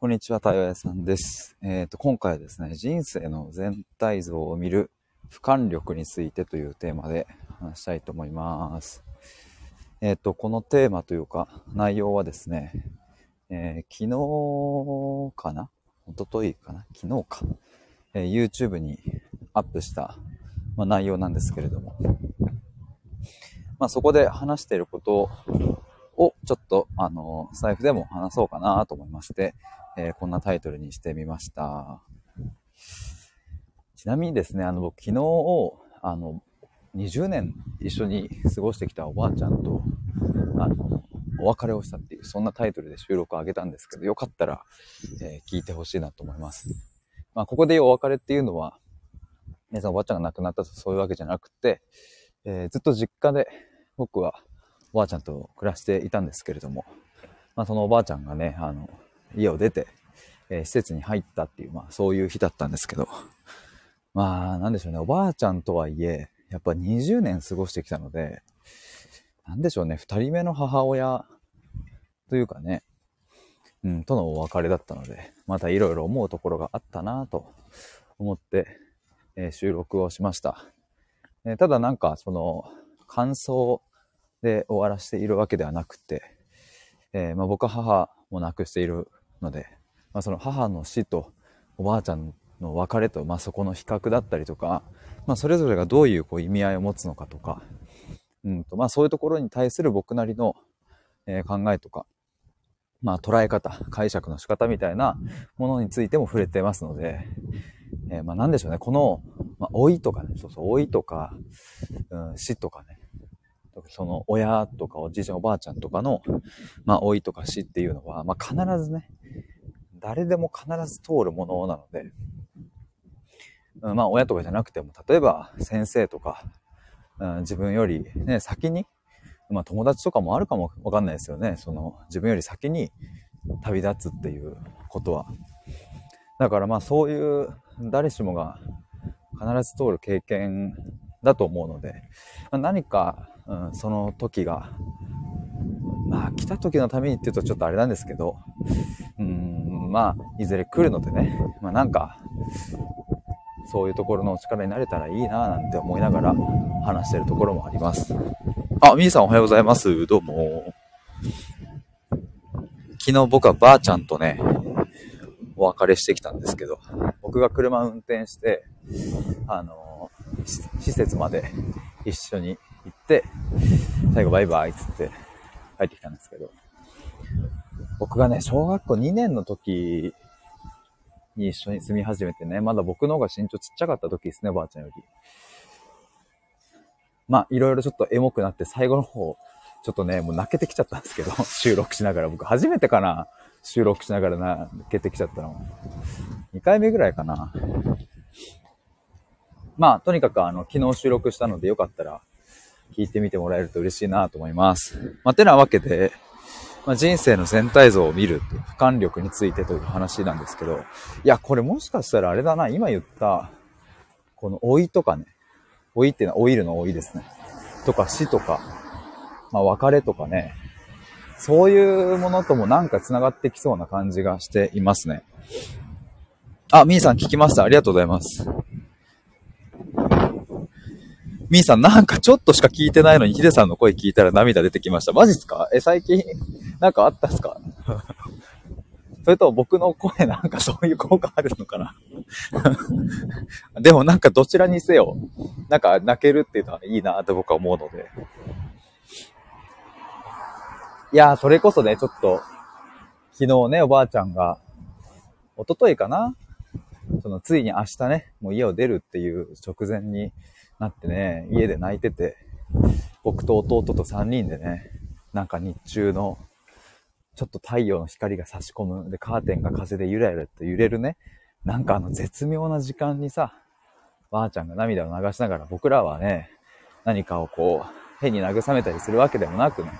こんにちは、太陽屋さんです。えっ、と、今回はですね、人生の全体像を見る俯瞰力についてというテーマで話したいと思います。えっ、と、このテーマというか、内容はですね、えー昨日かな？一昨日かな？昨日か、え YouTube にアップした、まあ、内容なんですけれども、まあ、そこで話していることをちょっと、あの、財布でも話そうかなと思いまして、えーこんなタイトルにしてみました。ちなみにですね、あの、僕昨日、あの、20年一緒に過ごしてきたおばあちゃんと、あの、お別れをしたっていう、そんなタイトルで収録を上げたんですけど、よかったら、えー聞いてほしいなと思います。まあ、ここでお別れっていうのは、ね、そのおばあちゃんが亡くなったとそういうわけじゃなくて、えーずっと実家で僕はおばあちゃんと暮らしていたんですけれども、まあ、そのおばあちゃんがね、あの、家を出て、えー施設に入ったっていう、まあ、そういう日だったんですけど、まあ、なんでしょうね、おばあちゃんとはいえ、やっぱ20年過ごしてきたので、なんでしょうね、二人目の母親というかね、うん、とのお別れだったので、またいろいろ思うところがあったなと思って、えー収録をしました。えーただなんか、その、感想で終わらせているわけではなくて、えーまあ、僕は母も亡くしているので、まあ、その母の死とおばあちゃんの別れと、まあ、そこの比較だったりとか、まあ、それぞれがどういうこう意味合いを持つのかとか、うんとまあ、そういうところに対する僕なりの、えー考えとか、まあ、捉え方、解釈の仕方みたいなものについても触れてますので、えーまあ、なんでしょうね、この、まあ、老いとかね、そうそう、老いとか、うん、死とかね、その親とかおじいちゃんおばあちゃんとかの、まあ、老いとか死っていうのは、まあ、必ずね、誰でも必ず通るものなので、うんまあ、親とかじゃなくても、例えば先生とか、うん、自分よりね、先に、まあ、友達とかもあるかもわかんないですよね。その、自分より先に旅立つっていうことは。だからまあ、そういう誰しもが必ず通る経験だと思うので、まあ何か、うん、その時が、まあ来た時のためにって言うとちょっとあれなんですけど、うん、まあいずれ来るのでね、まあなんか、そういうところのお力になれたらいいななんて思いながら話してるところもあります。あ、みーさんおはようございます。どうも。昨日僕はばあちゃんとね、お別れしてきたんですけど、僕が車運転して、あの、施設まで一緒に行って、最後バイバイっつって帰ってきたんですけど、僕がね、小学校2年の時に一緒に住み始めてね、まだ僕の方が身長ちっちゃかった時ですね、ばあちゃんより。まあ、いろいろちょっとエモくなって最後の方、ちょっとね、もう泣けてきちゃったんですけど、収録しながら。僕初めてかな収録しながら泣けてきちゃったの。2回目ぐらいかな。まあ、とにかくあの、昨日収録したのでよかったら、聞いてみてもらえると嬉しいなと思います。まあ、てなわけで、まあ、人生の全体像を見るっていう俯瞰力についてという話なんですけど、いや、これもしかしたらあれだな、今言った、この老いとかね、老いっていうのは老いるの老いですね。とか死とか、まあ別れとかね、そういうものともなんか繋がってきそうな感じがしていますね。あ、みーさん聞きました。ありがとうございます。みーさんなんかちょっとしか聞いてないのにヒデさんの声聞いたら涙出てきました。マジっすか？え、最近なんかあったっすか？それとも僕の声なんかそういう効果あるのかな？でもなんかどちらにせよ、なんか泣けるっていうのはいいなって僕は思うので。いやー、それこそね、ちょっと、昨日ね、おばあちゃんが、一昨日かな？その、ついに明日ね、もう家を出るっていう直前になってね、家で泣いてて、僕と弟と3人でね、なんか日中の、ちょっと太陽の光が差し込む。で、カーテンが風でゆらゆらと揺れるね。なんかあの絶妙な時間にさ、ばあちゃんが涙を流しながら僕らはね、何かをこう、変に慰めたりするわけでもなくね、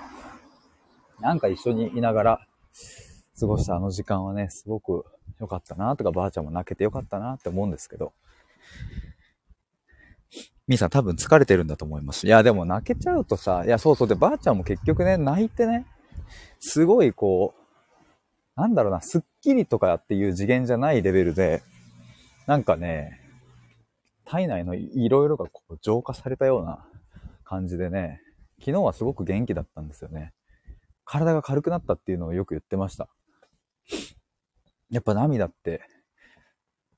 なんか一緒にいながら過ごしたあの時間はね、すごく良かったなとか、ばあちゃんも泣けて良かったなって思うんですけど、みーさん多分疲れてるんだと思います。いや、でも泣けちゃうとさ、いや、そうそうで、ばあちゃんも結局ね、泣いてね、すごいこう、なんだろうな、スッキリとかっていう次元じゃないレベルで、なんかね、体内のいろいろがこう浄化されたような感じでね、昨日はすごく元気だったんですよね。体が軽くなったっていうのをよく言ってました。やっぱ涙って、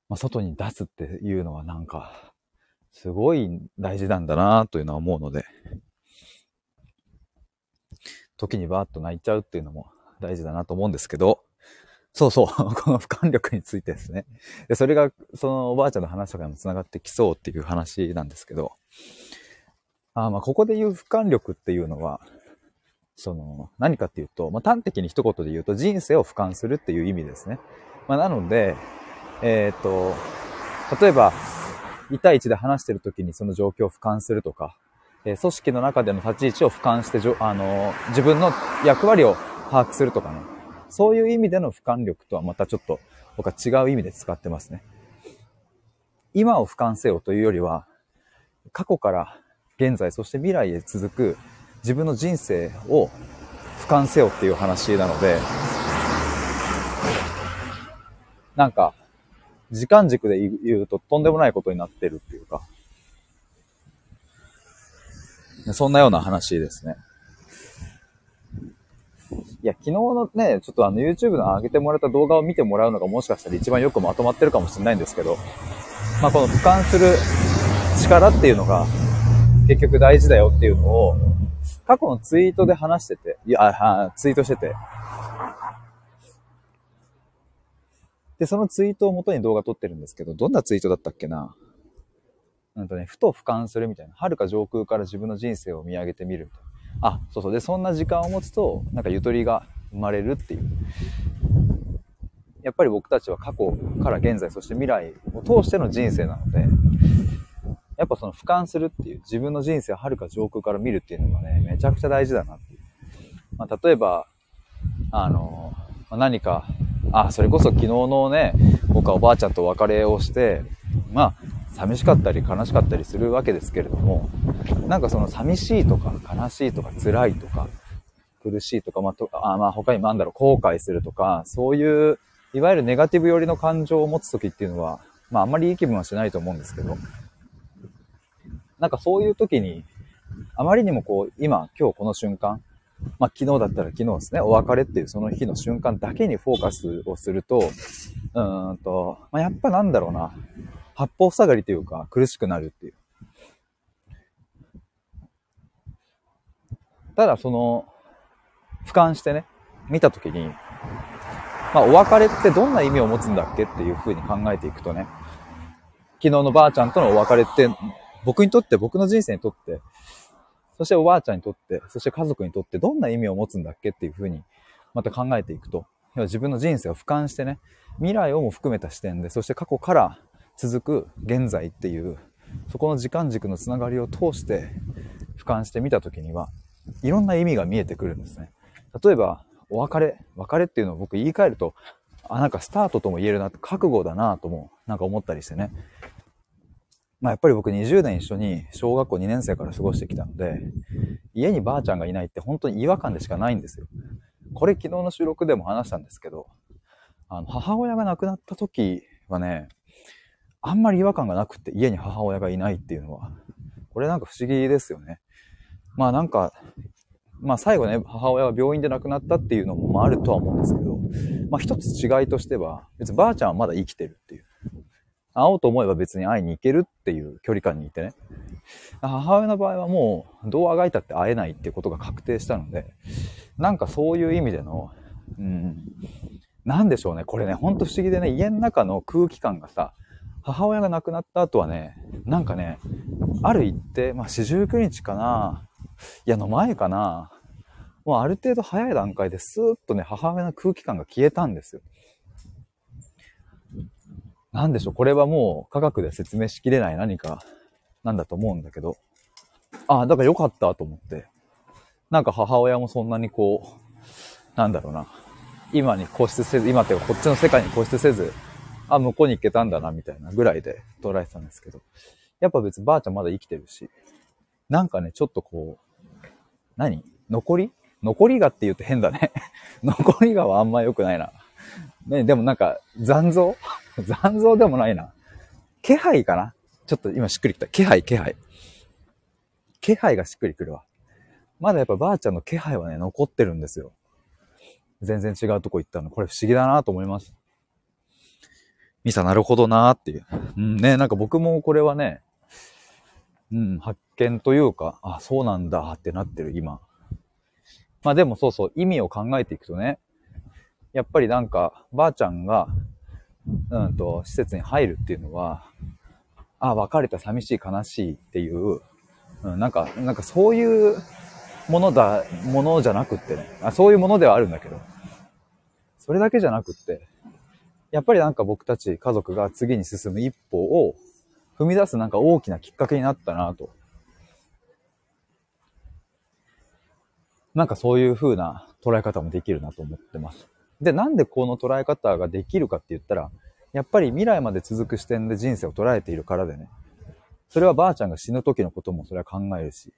まあ、外に出すっていうのはなんか、すごい大事なんだなというのは思うので、時にバーッと泣いちゃうっていうのも大事だなと思うんですけど、そうそう、この俯瞰力についてですね。で、それが、そのおばあちゃんの話とかにも繋がってきそうっていう話なんですけど、あま、ここで言う俯瞰力っていうのは、その、何かっていうと、まあ、端的に一言で言うと、人生を俯瞰するっていう意味ですね。まあ、なので、えっ、と、例えば、1対1で話してる時にその状況を俯瞰するとか、え、組織の中での立ち位置を俯瞰して、あの、自分の役割を把握するとかね。そういう意味での俯瞰力とはまたちょっと僕は違う意味で使ってますね。今を俯瞰せよというよりは、過去から現在、そして未来へ続く自分の人生を俯瞰せよっていう話なので、なんか、時間軸で言うととんでもないことになってるっていうか、そんなような話ですね。いや、昨日のね、ちょっとあの YouTube の上げてもらった動画を見てもらうのがもしかしたら一番よくまとまってるかもしれないんですけど、まあこの俯瞰する力っていうのが結局大事だよっていうのを過去のツイートで話してて、いや、ツイートしてて、で、そのツイートを元に動画撮ってるんですけど、どんなツイートだったっけな？なんとね、ふと俯瞰するみたいな。遥か上空から自分の人生を見上げてみるみたいな。あ、そうそう。で、そんな時間を持つと、なんかゆとりが生まれるっていう。やっぱり僕たちは過去から現在、そして未来を通しての人生なので、やっぱその俯瞰するっていう、自分の人生を遥か上空から見るっていうのがね、めちゃくちゃ大事だなっていう。まあ、例えば、あの、何かあ、それこそ昨日のね、僕はおばあちゃんと別れをして、まあ、寂しかったり悲しかったりするわけですけれども、なんかその寂しいとか悲しいとか辛いとか苦しいとか、まあ、とあまあ他にもなんだろう、後悔するとか、そういう、いわゆるネガティブ寄りの感情を持つ時っていうのは、まああんまりいい気分はしないと思うんですけど、なんかそういう時に、あまりにもこう、今、今日この瞬間、まあ、昨日だったら昨日ですね、お別れっていうその日の瞬間だけにフォーカスをすると、うんと、まあ、やっぱなんだろうな、八方塞がりというか苦しくなるっていう。ただその、俯瞰してね、見たときに、まあ、お別れってどんな意味を持つんだっけっていうふうに考えていくとね、昨日のばあちゃんとのお別れって、僕にとって、僕の人生にとって、そしておばあちゃんにとって、そして家族にとってどんな意味を持つんだっけっていうふうに、また考えていくと、要は自分の人生を俯瞰してね、未来をも含めた視点で、そして過去から続く現在っていう、そこの時間軸のつながりを通して俯瞰してみたときには、いろんな意味が見えてくるんですね。例えば、お別れ、別れっていうのを僕言い換えると、あ、なんかスタートとも言えるな、覚悟だなとも、なんか思ったりしてね。まあやっぱり僕20年一緒に小学校2年生から過ごしてきたので、家にばあちゃんがいないって本当に違和感でしかないんですよ。これ昨日の収録でも話したんですけど、あの、母親が亡くなった時はね、あんまり違和感がなくて家に母親がいないっていうのは、これなんか不思議ですよね。まあなんか、まあ最後ね、母親は病院で亡くなったっていうのもあるとは思うんですけど、まあ一つ違いとしては、別にばあちゃんはまだ生きてるっていう。会おうと思えば別に会いに行けるっていう距離感にいてね。母親の場合はもうどうあがいたって会えないっていうことが確定したので、なんかそういう意味での、うん、なんでしょうね。これね、ほんと不思議でね、家の中の空気感がさ、母親が亡くなった後はね、なんかね、ある一定、まあ四十九日かな、いやの前かな、もうある程度早い段階でスーッとね、母親の空気感が消えたんですよ。なんでしょう、これはもう科学で説明しきれない何かなんだと思うんだけど、ああ、だからよかったと思って、なんか母親もそんなにこう、なんだろうな、今に固執せず、今っていうかこっちの世界に固執せず、あ、向こうに行けたんだな、みたいなぐらいで捉えてたんですけど、やっぱ別にばあちゃんまだ生きてるし、なんかね、ちょっとこう、何？残り？残りがって言うと変だね。残りがはあんま良くないな。ね、でもなんか、残像？残像でもないな。気配かな？ちょっと今しっくりきた。気配、気配。気配がしっくりくるわ。まだやっぱばあちゃんの気配はね、残ってるんですよ。全然違うとこ行ったの。これ不思議だなと思います。ミサなるほどなーっていう。うんね、なんか僕もこれはね、うん、発見というか、あ、そうなんだってなってる今。まあでもそうそう、意味を考えていくとね、やっぱりなんか、ばあちゃんが、うんと、施設に入るっていうのは、あ、別れた寂しい悲しいっていう、うん、なんか、なんかそういうものだ、ものじゃなくってねあ、そういうものではあるんだけど、それだけじゃなくって、やっぱりなんか僕たち家族が次に進む一歩を踏み出すなんか大きなきっかけになったなと。なんかそういう風な捉え方もできるなと思ってます。で、なんでこの捉え方ができるかって言ったら、やっぱり未来まで続く視点で人生を捉えているからでね。それはばあちゃんが死ぬ時のこともそれは考えるし、い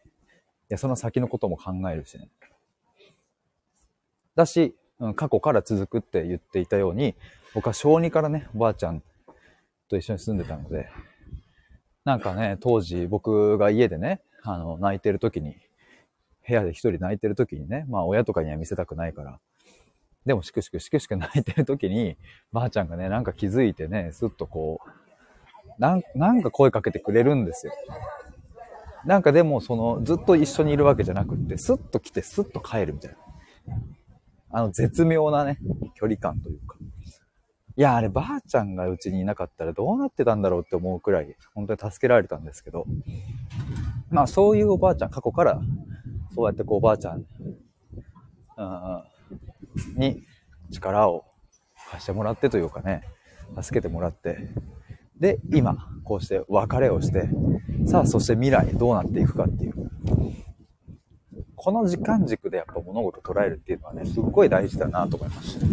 や、その先のことも考えるしね。だし、うん、過去から続くって言っていたように、僕は小2からね、おばあちゃんと一緒に住んでたので、なんかね、当時僕が家でね、あの、泣いてる時に、部屋で一人泣いてる時にね、まあ親とかには見せたくないから、でもしくしくしくしく泣いてる時に、ばあちゃんがね、なんか気づいてね、すっとこう、なん、なんか声かけてくれるんですよ。なんかでも、その、ずっと一緒にいるわけじゃなくって、スッと来て、スッと帰るみたいな。あの、絶妙なね、距離感というか。いや、あれ、ばあちゃんがうちにいなかったらどうなってたんだろうって思うくらい、本当に助けられたんですけど、まあ、そういうおばあちゃん、過去から、そうやってこう、おばあちゃん、うん、に力を貸してもらってというかね、助けてもらって、で、今、こうして別れをして、さあ、そして未来どうなっていくかっていう。この時間軸でやっぱ物事捉えるっていうのはね、すっごい大事だなと思いました。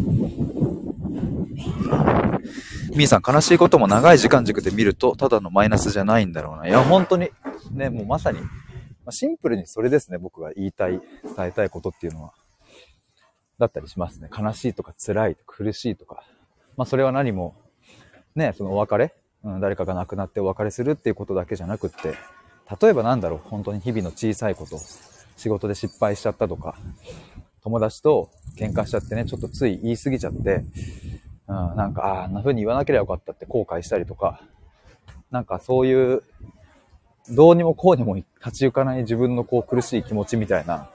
みーさん、悲しいことも長い時間軸で見ると、ただのマイナスじゃないんだろうな。いや、本当に、ね、もうまさに、シンプルにそれですね、僕が言いたい、伝えたいことっていうのは。だったりしますね。悲しいとか辛いとか苦しいとか。まあそれは何も、ね、そのお別れ、うん、誰かが亡くなってお別れするっていうことだけじゃなくって、例えばなんだろう、本当に日々の小さいこと、仕事で失敗しちゃったとか、友達と喧嘩しちゃってね、ちょっとつい言い過ぎちゃって、うん、なんか、ああんな風に言わなければよかったって後悔したりとか、なんかそういう、どうにもこうにも立ち行かない自分のこう苦しい気持ちみたいな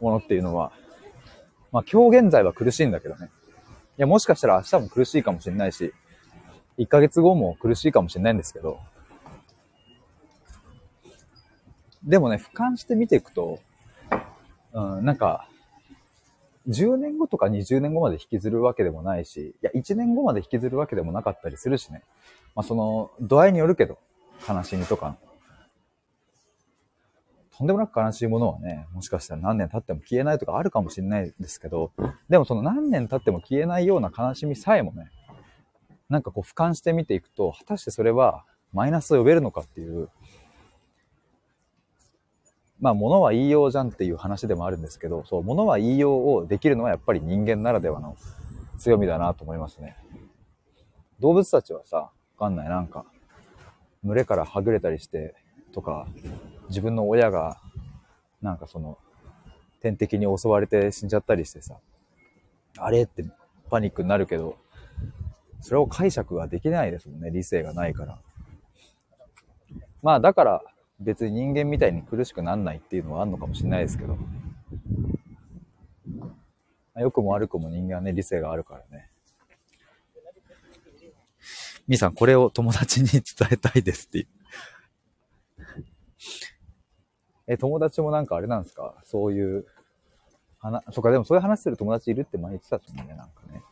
ものっていうのは、まあ今日現在は苦しいんだけどね。いや、もしかしたら明日も苦しいかもしれないし、1ヶ月後も苦しいかもしれないんですけど、でもね、俯瞰して見ていくと、うん、なんか、10年後とか20年後まで引きずるわけでもないし、いや、1年後まで引きずるわけでもなかったりするしね。まあ、その、度合いによるけど、悲しみとかのとんでもなく悲しいものはね、もしかしたら何年経っても消えないとかあるかもしれないですけど、でもその何年経っても消えないような悲しみさえもね、なんかこう俯瞰して見ていくと、果たしてそれはマイナスを呼べるのかっていう、まあ、物は言いようじゃんっていう話でもあるんですけど、そう、物は言いようをできるのはやっぱり人間ならではの強みだなと思いますね。動物たちはさ、わかんない、なんか、群れからはぐれたりして、とか、自分の親が、なんかその、天敵に襲われて死んじゃったりしてさ、あれってパニックになるけど、それを解釈ができないですもんね、理性がないから。まあだから別に人間みたいに苦しくなんないっていうのはあるのかもしれないですけど。良くも悪くも人間はね、理性があるからね。みーさん、これを友達に伝えたいですって。え、友達もなんかあれなんですか？そういう、話、そっか、でもそういう話する友達いるって前言ってたと思うね、なんかね。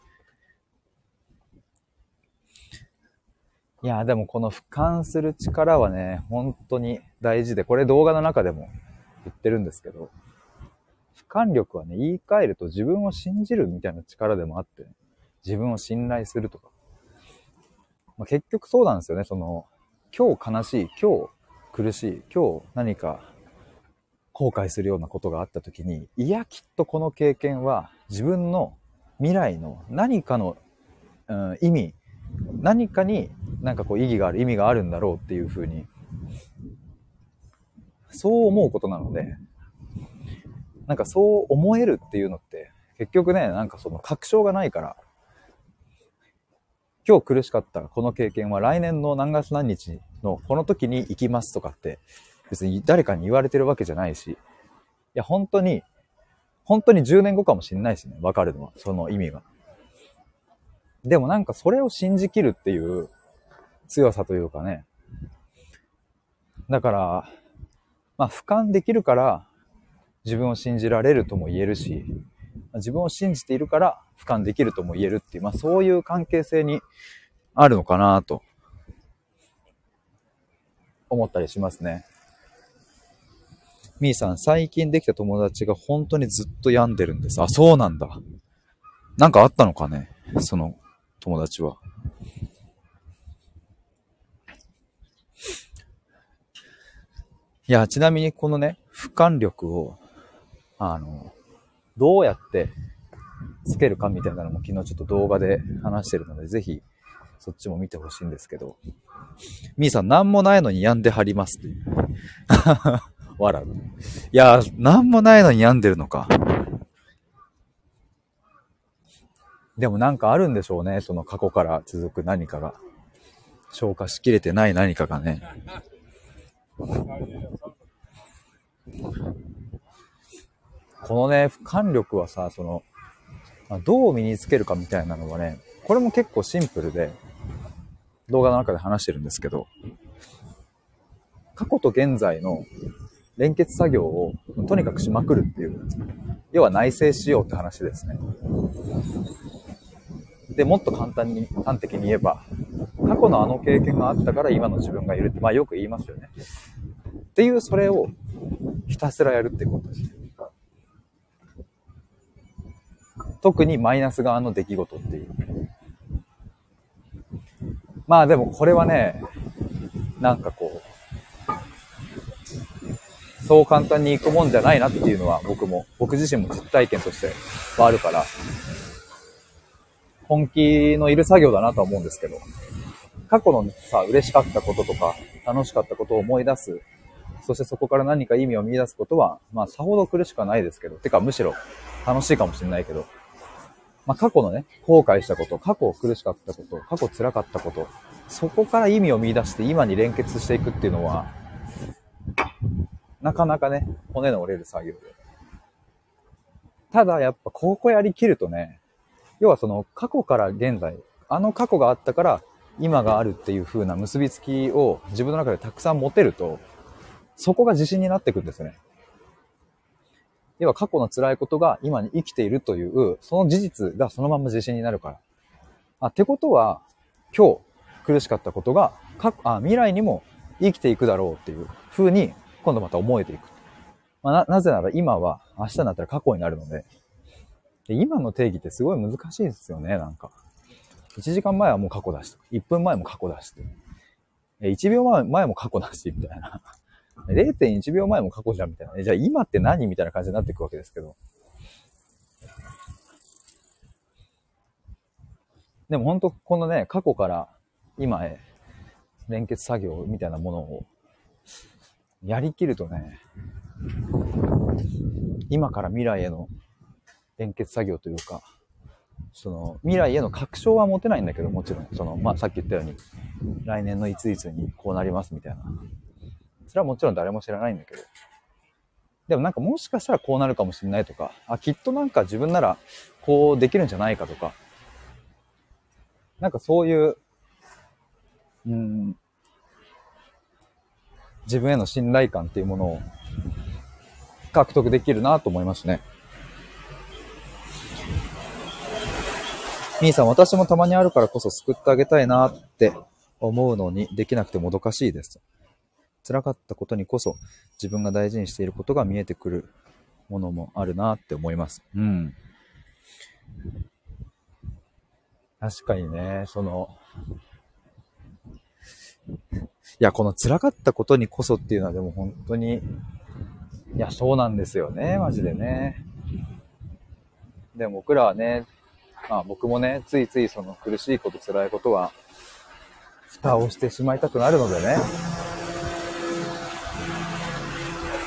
いや、でもこの俯瞰する力はね、本当に大事で、これ動画の中でも言ってるんですけど、俯瞰力はね、言い換えると自分を信じるみたいな力でもあって、ね、自分を信頼するとか。まあ、結局そうなんですよね、その、今日悲しい、今日苦しい、今日何か後悔するようなことがあった時に、いや、きっとこの経験は自分の未来の何かのうん、意味、何かになんかこう意義がある、意味があるんだろうっていうふうに、そう思うことなので、なんかそう思えるっていうのって、結局ね、なんかその確証がないから、今日苦しかったこの経験は来年の何月何日のこの時に行きますとかって別に誰かに言われてるわけじゃないし、いや本当に、本当に10年後かもしんないしね、わかるのは、その意味が。でもなんかそれを信じきるっていう強さというかね。だから、まあ俯瞰できるから自分を信じられるとも言えるし、自分を信じているから俯瞰できるとも言えるっていう、まあそういう関係性にあるのかなと思ったりしますね。みーさん、最近できた友達が本当にずっと病んでるんです。あ、そうなんだ。なんかあったのかね？その友達は。いや、ちなみにこのね、俯瞰力を、あの、どうやってつけるかみたいなのも昨日ちょっと動画で話してるので、ぜひそっちも見てほしいんですけど、みーさん、なんもないのに病んではりますっていう。笑う。いや、なんもないのに病んでるのか。でもなんかあるんでしょうね、その過去から続く何かが。消化しきれてない何かがね。このね、俯瞰力はさ、その、どう身につけるかみたいなのはね、これも結構シンプルで、動画の中で話してるんですけど、過去と現在の連結作業をとにかくしまくるっていう、要は内省しようって話ですね。で、もっと簡単に、端的に言えば、過去のあの経験があったから今の自分がいるって、まあよく言いますよね。っていう、それをひたすらやるってことです。特にマイナス側の出来事っていう。まあでもこれはね、なんかこう、そう簡単にいくもんじゃないなっていうのは僕も、僕自身も実体験としてはあるから、本気のいる作業だなとは思うんですけど、過去のさ、嬉しかったこととか、楽しかったことを思い出す、そしてそこから何か意味を見出すことは、まあさほど苦しくはないですけど、てかむしろ楽しいかもしれないけど、まあ、過去のね、後悔したこと、過去苦しかったこと、過去辛かったこと、そこから意味を見出して今に連結していくっていうのは、なかなかね、骨の折れる作業で。ただやっぱここやりきるとね、要はその過去から現在、あの過去があったから今があるっていう風な結びつきを自分の中でたくさん持てると、そこが自信になっていくんですよね。要は過去の辛いことが今に生きているという、その事実がそのまま自信になるから。あ、ってことは、今日苦しかったことが、かあ未来にも生きていくだろうっていう風に、今度また思えていく。まあ、な、なぜなら今は明日になったら過去になるので、で今の定義ってすごい難しいですよね、なんか。1時間前はもう過去だし、1分前も過去だし、1秒前も過去だし、みたいな。0.1秒前も過去じゃんみたいな。じゃあ今って何みたいな感じになっていくわけですけど。でも本当このね、過去から今へ連結作業みたいなものをやりきるとね、今から未来への連結作業というか、その未来への確証は持てないんだけど、もちろん、その、まあさっき言ったように、来年のいついつにこうなりますみたいな。それはもちろん誰も知らないんだけど。でもなんかもしかしたらこうなるかもしれないとか、あ、きっとなんか自分ならこうできるんじゃないかとか、なんかそういう、うん、自分への信頼感っていうものを獲得できるなと思いますね。兄さん、私もたまにあるからこそ救ってあげたいなって思うのにできなくてもどかしいです。辛かったことにこそ自分が大事にしていることが見えてくるものもあるなって思います。うん。確かにね、その、や、この辛かったことにこそっていうのはでも本当に、いや、そうなんですよね、マジでね。でも僕らはね、まあ僕もね、ついついその苦しいこと辛いことは、蓋をしてしまいたくなるのでね。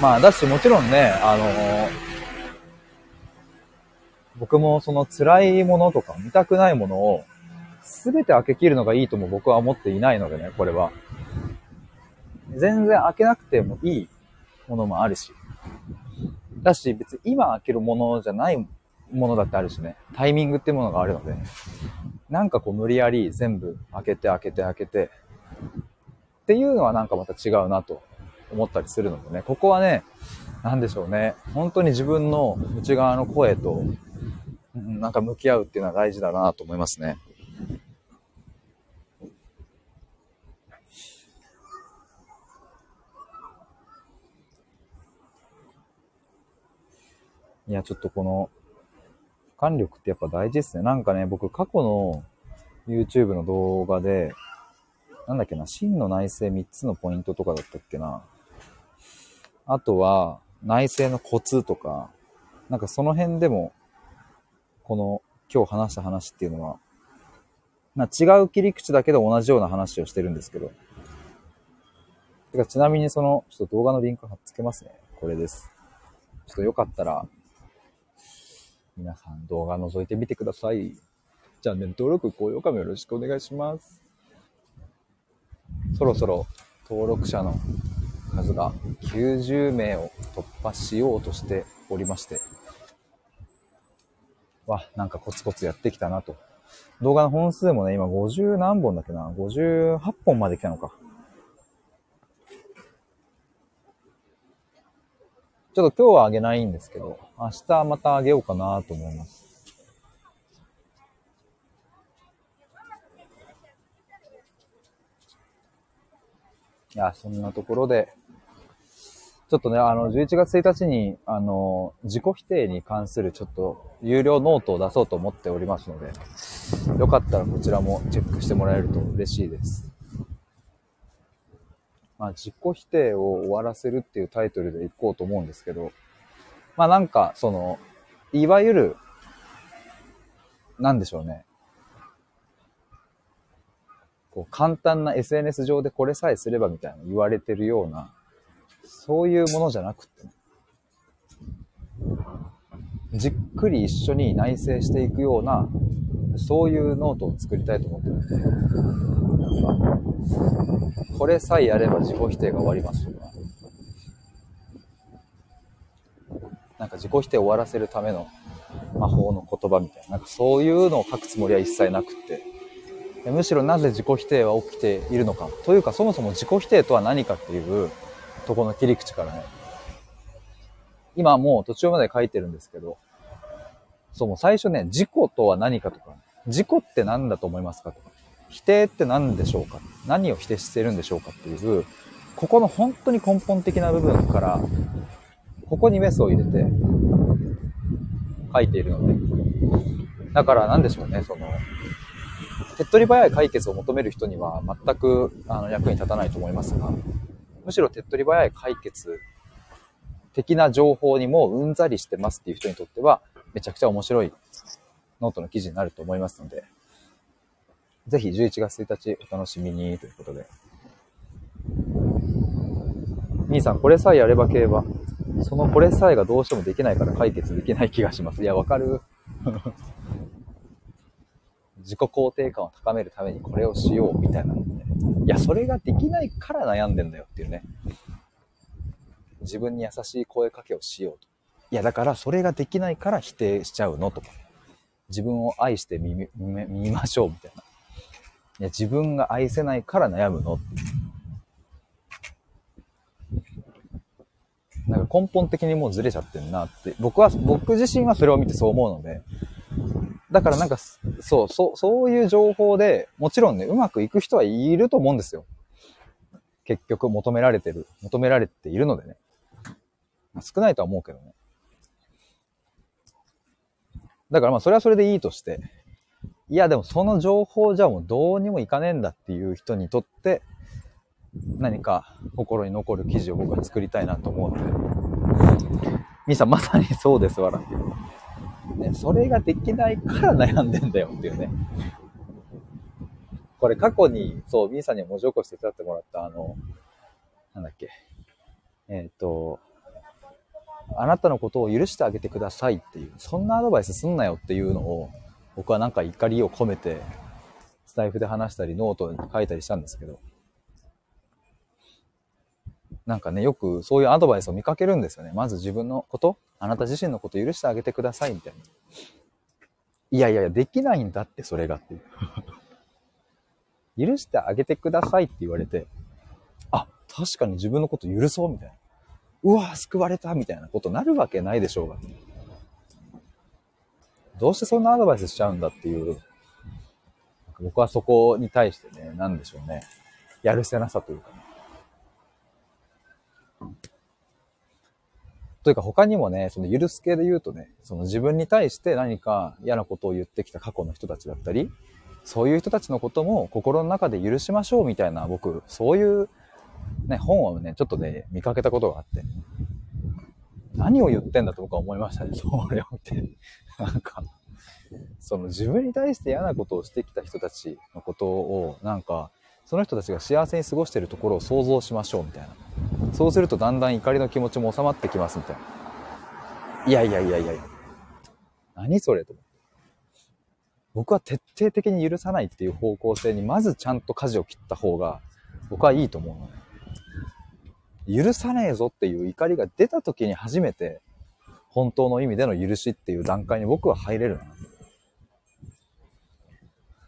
まあだしもちろんね、あの僕もその辛いものとか見たくないものを全て開け切るのがいいとも僕は思っていないのでね、これは。全然開けなくてもいいものもあるし。だし、別に今開けるものじゃないものだってあるしね。タイミングってものがあるので、なんかこう無理やり全部開けて開けて開けて、っていうのはなんかまた違うなと思ったりするのでね。ここはね、なんでしょうね。本当に自分の内側の声と、なんか向き合うっていうのは大事だなと思いますね。いや、ちょっとこの、俯瞰力ってやっぱ大事ですね。なんかね、僕過去の YouTube の動画で、なんだっけな、真の内政3つのポイントとかだったっけな。あとは、内政のコツとか、なんかその辺でも、この今日話した話っていうのは、ま違う切り口だけど同じような話をしてるんですけど。てかちなみにその、ちょっと動画のリンク貼っつけますね。これです。ちょっとよかったら、皆さん動画覗いてみてください。チャンネル登録、高評価もよろしくお願いします。そろそろ登録者の数が90名を突破しようとしておりまして、わ、なんかコツコツやってきたなと。動画の本数もね、今50何本だっけな ?58 本まで来たのか。ょっと今日はあげないんですけど、明日またあげようかなと思います。いや、そんなところで、ちょっとね、あの、11月1日に、あの、自己否定に関するちょっと、有料ノートを出そうと思っておりますので、よかったらこちらもチェックしてもらえると嬉しいです。まあ、自己否定を終わらせるっていうタイトルでいこうと思うんですけど、まあなんか、その、いわゆる、なんでしょうね。こう簡単な SNS 上でこれさえすればみたいな言われてるような、そういうものじゃなくて、ね、じっくり一緒に内省していくような、そういうノートを作りたいと思ってるんで、これさえやれば自己否定が終わりますとか、なんか自己否定を終わらせるための魔法の言葉みたいな、なんかそういうのを書くつもりは一切なくって、むしろなぜ自己否定は起きているのか、というかそもそも自己否定とは何かっていうとこの切り口からね、今もう途中まで書いてるんですけど、そう、もう最初ね、自己とは何かとか、自己って何だと思いますかとか、否定って何でしょうか？何を否定してるんでしょうかっていう、ここの本当に根本的な部分から、ここにメスを入れて書いているので。だから何でしょうね、その、手っ取り早い解決を求める人には全くあの役に立たないと思いますが、むしろ手っ取り早い解決的な情報にもうんざりしてますっていう人にとっては、めちゃくちゃ面白いノートの記事になると思いますので、ぜひ11月1日お楽しみにということで。兄さん、これさえやれば競馬。そのこれさえがどうしてもできないから解決できない気がします。いや、わかる。自己肯定感を高めるためにこれをしようみたいなのね。いや、それができないから悩んでんだよっていうね。自分に優しい声かけをしようと。いや、だからそれができないから否定しちゃうのとか。自分を愛してみ、見ましょうみたいな。いや、自分が愛せないから悩むのなんか根本的にもうずれちゃってんなって、僕は、僕自身はそれを見てそう思うので、だからなんか、そう、そう、そういう情報で、もちろんね、うまくいく人はいると思うんですよ。結局求められてる、求められているのでね。少ないとは思うけどね。だからまあそれはそれでいいとして、いや、でもその情報じゃもうどうにもいかねえんだっていう人にとって、何か心に残る記事を僕は作りたいなと思うので。みさん、まさにそうです、わら。ね、それができないから悩んでんだよっていうね。これ過去に、そう、ミーさんに文字起こして手伝ってもらった、あの、なんだっけ。えっ、ー、と、あなたのことを許してあげてくださいっていう、そんなアドバイスすんなよっていうのを、僕はなんか怒りを込めて、スタエフで話したり、ノートに書いたりしたんですけど、なんかね、よくそういうアドバイスを見かけるんですよね。まず自分のこと、あなた自身のこと許してあげてくださいみたいな。いやいやいや、できないんだって、それがっていう。許してあげてくださいって言われて、あ、確かに自分のこと許そうみたいな。うわ、救われたみたいなことなるわけないでしょうが。どうしてそんなアドバイスしちゃうんだっていう、僕はそこに対してね、なんでしょうね。やるせなさというかね。というか他にもね、その許す系で言うとね、その自分に対して何か嫌なことを言ってきた過去の人たちだったり、そういう人たちのことも心の中で許しましょうみたいな、僕、そういうね、本をね、ちょっとね、見かけたことがあって、何を言ってんだと僕は思いましたね、それを見て。なんか、その自分に対して嫌なことをしてきた人たちのことを、なんか、その人たちが幸せに過ごしてるところを想像しましょうみたいな。そうするとだんだん怒りの気持ちも収まってきますみたいな。いやいやいやいやいや。何それと思って。僕は徹底的に許さないっていう方向性にまずちゃんと舵を切った方が僕はいいと思うのね。許さねえぞっていう怒りが出た時に初めて本当の意味での許しっていう段階に僕は入れるな。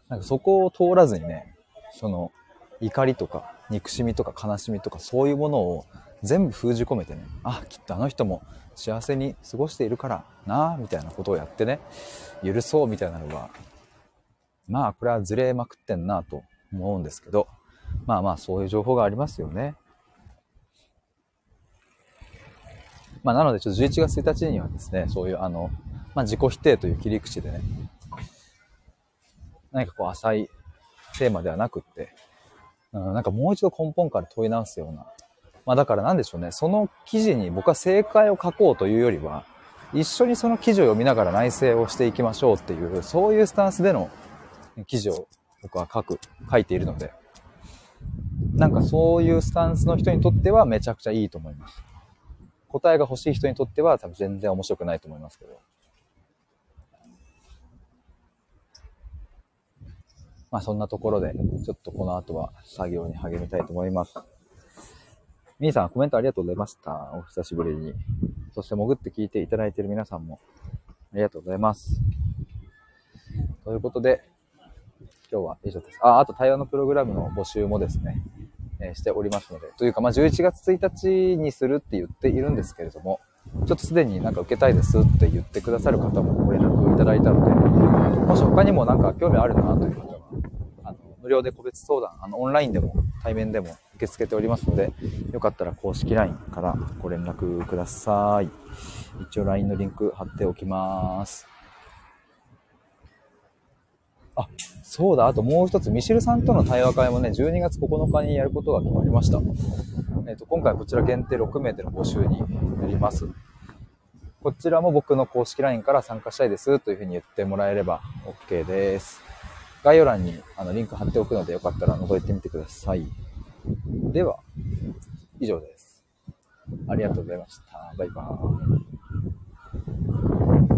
なんかそこを通らずにね、その怒りとか憎しみとか悲しみとかそういうものを全部封じ込めてね、あ、きっとあの人も幸せに過ごしているからなみたいなことをやってね、許そうみたいなのがまあ、これはずれまくってんなと思うんですけど、まあまあ、そういう情報がありますよね。まあ、なので、ちょっと11月1日にはですね、そういう、あの、まあ、自己否定という切り口でね、何かこう、浅いテーマではなくって、うん、なんかもう一度根本から問い直すような、まあ、だからなんでしょうね、その記事に僕は正解を書こうというよりは、一緒にその記事を読みながら内省をしていきましょうっていう、そういうスタンスでの記事を僕は書く、書いているので、なんかそういうスタンスの人にとってはめちゃくちゃいいと思います。答えが欲しい人にとっては多分全然面白くないと思いますけど。まあそんなところで、ちょっとこの後は作業に励みたいと思います。みーさん、コメントありがとうございました。お久しぶりに。そして潜って聞いていただいている皆さんもありがとうございます。ということで、今日は以上です。あ、あと対話のプログラムの募集もですね、え、しておりますので、というか、まあ、11月1日にするって言っているんですけれども、ちょっとすでになんか受けたいですって言ってくださる方もご連絡いただいたので、もし他にもなんか興味あるなという方は、あの、無料で個別相談、あの、オンラインでも対面でも受け付けておりますので、よかったら公式 LINE からご連絡ください。一応 LINE のリンク貼っておきます。あ、そうだ、あともう一つ、ミシルさんとの対話会もね、12月9日にやることが決まりました。えっ、ー、と、今回こちら限定6名での募集になります。こちらも僕の公式 LINE から参加したいですというふうに言ってもらえれば OK です。概要欄にあのリンク貼っておくのでよかったら覗いてみてください。では、以上です。ありがとうございました。バイバーイ。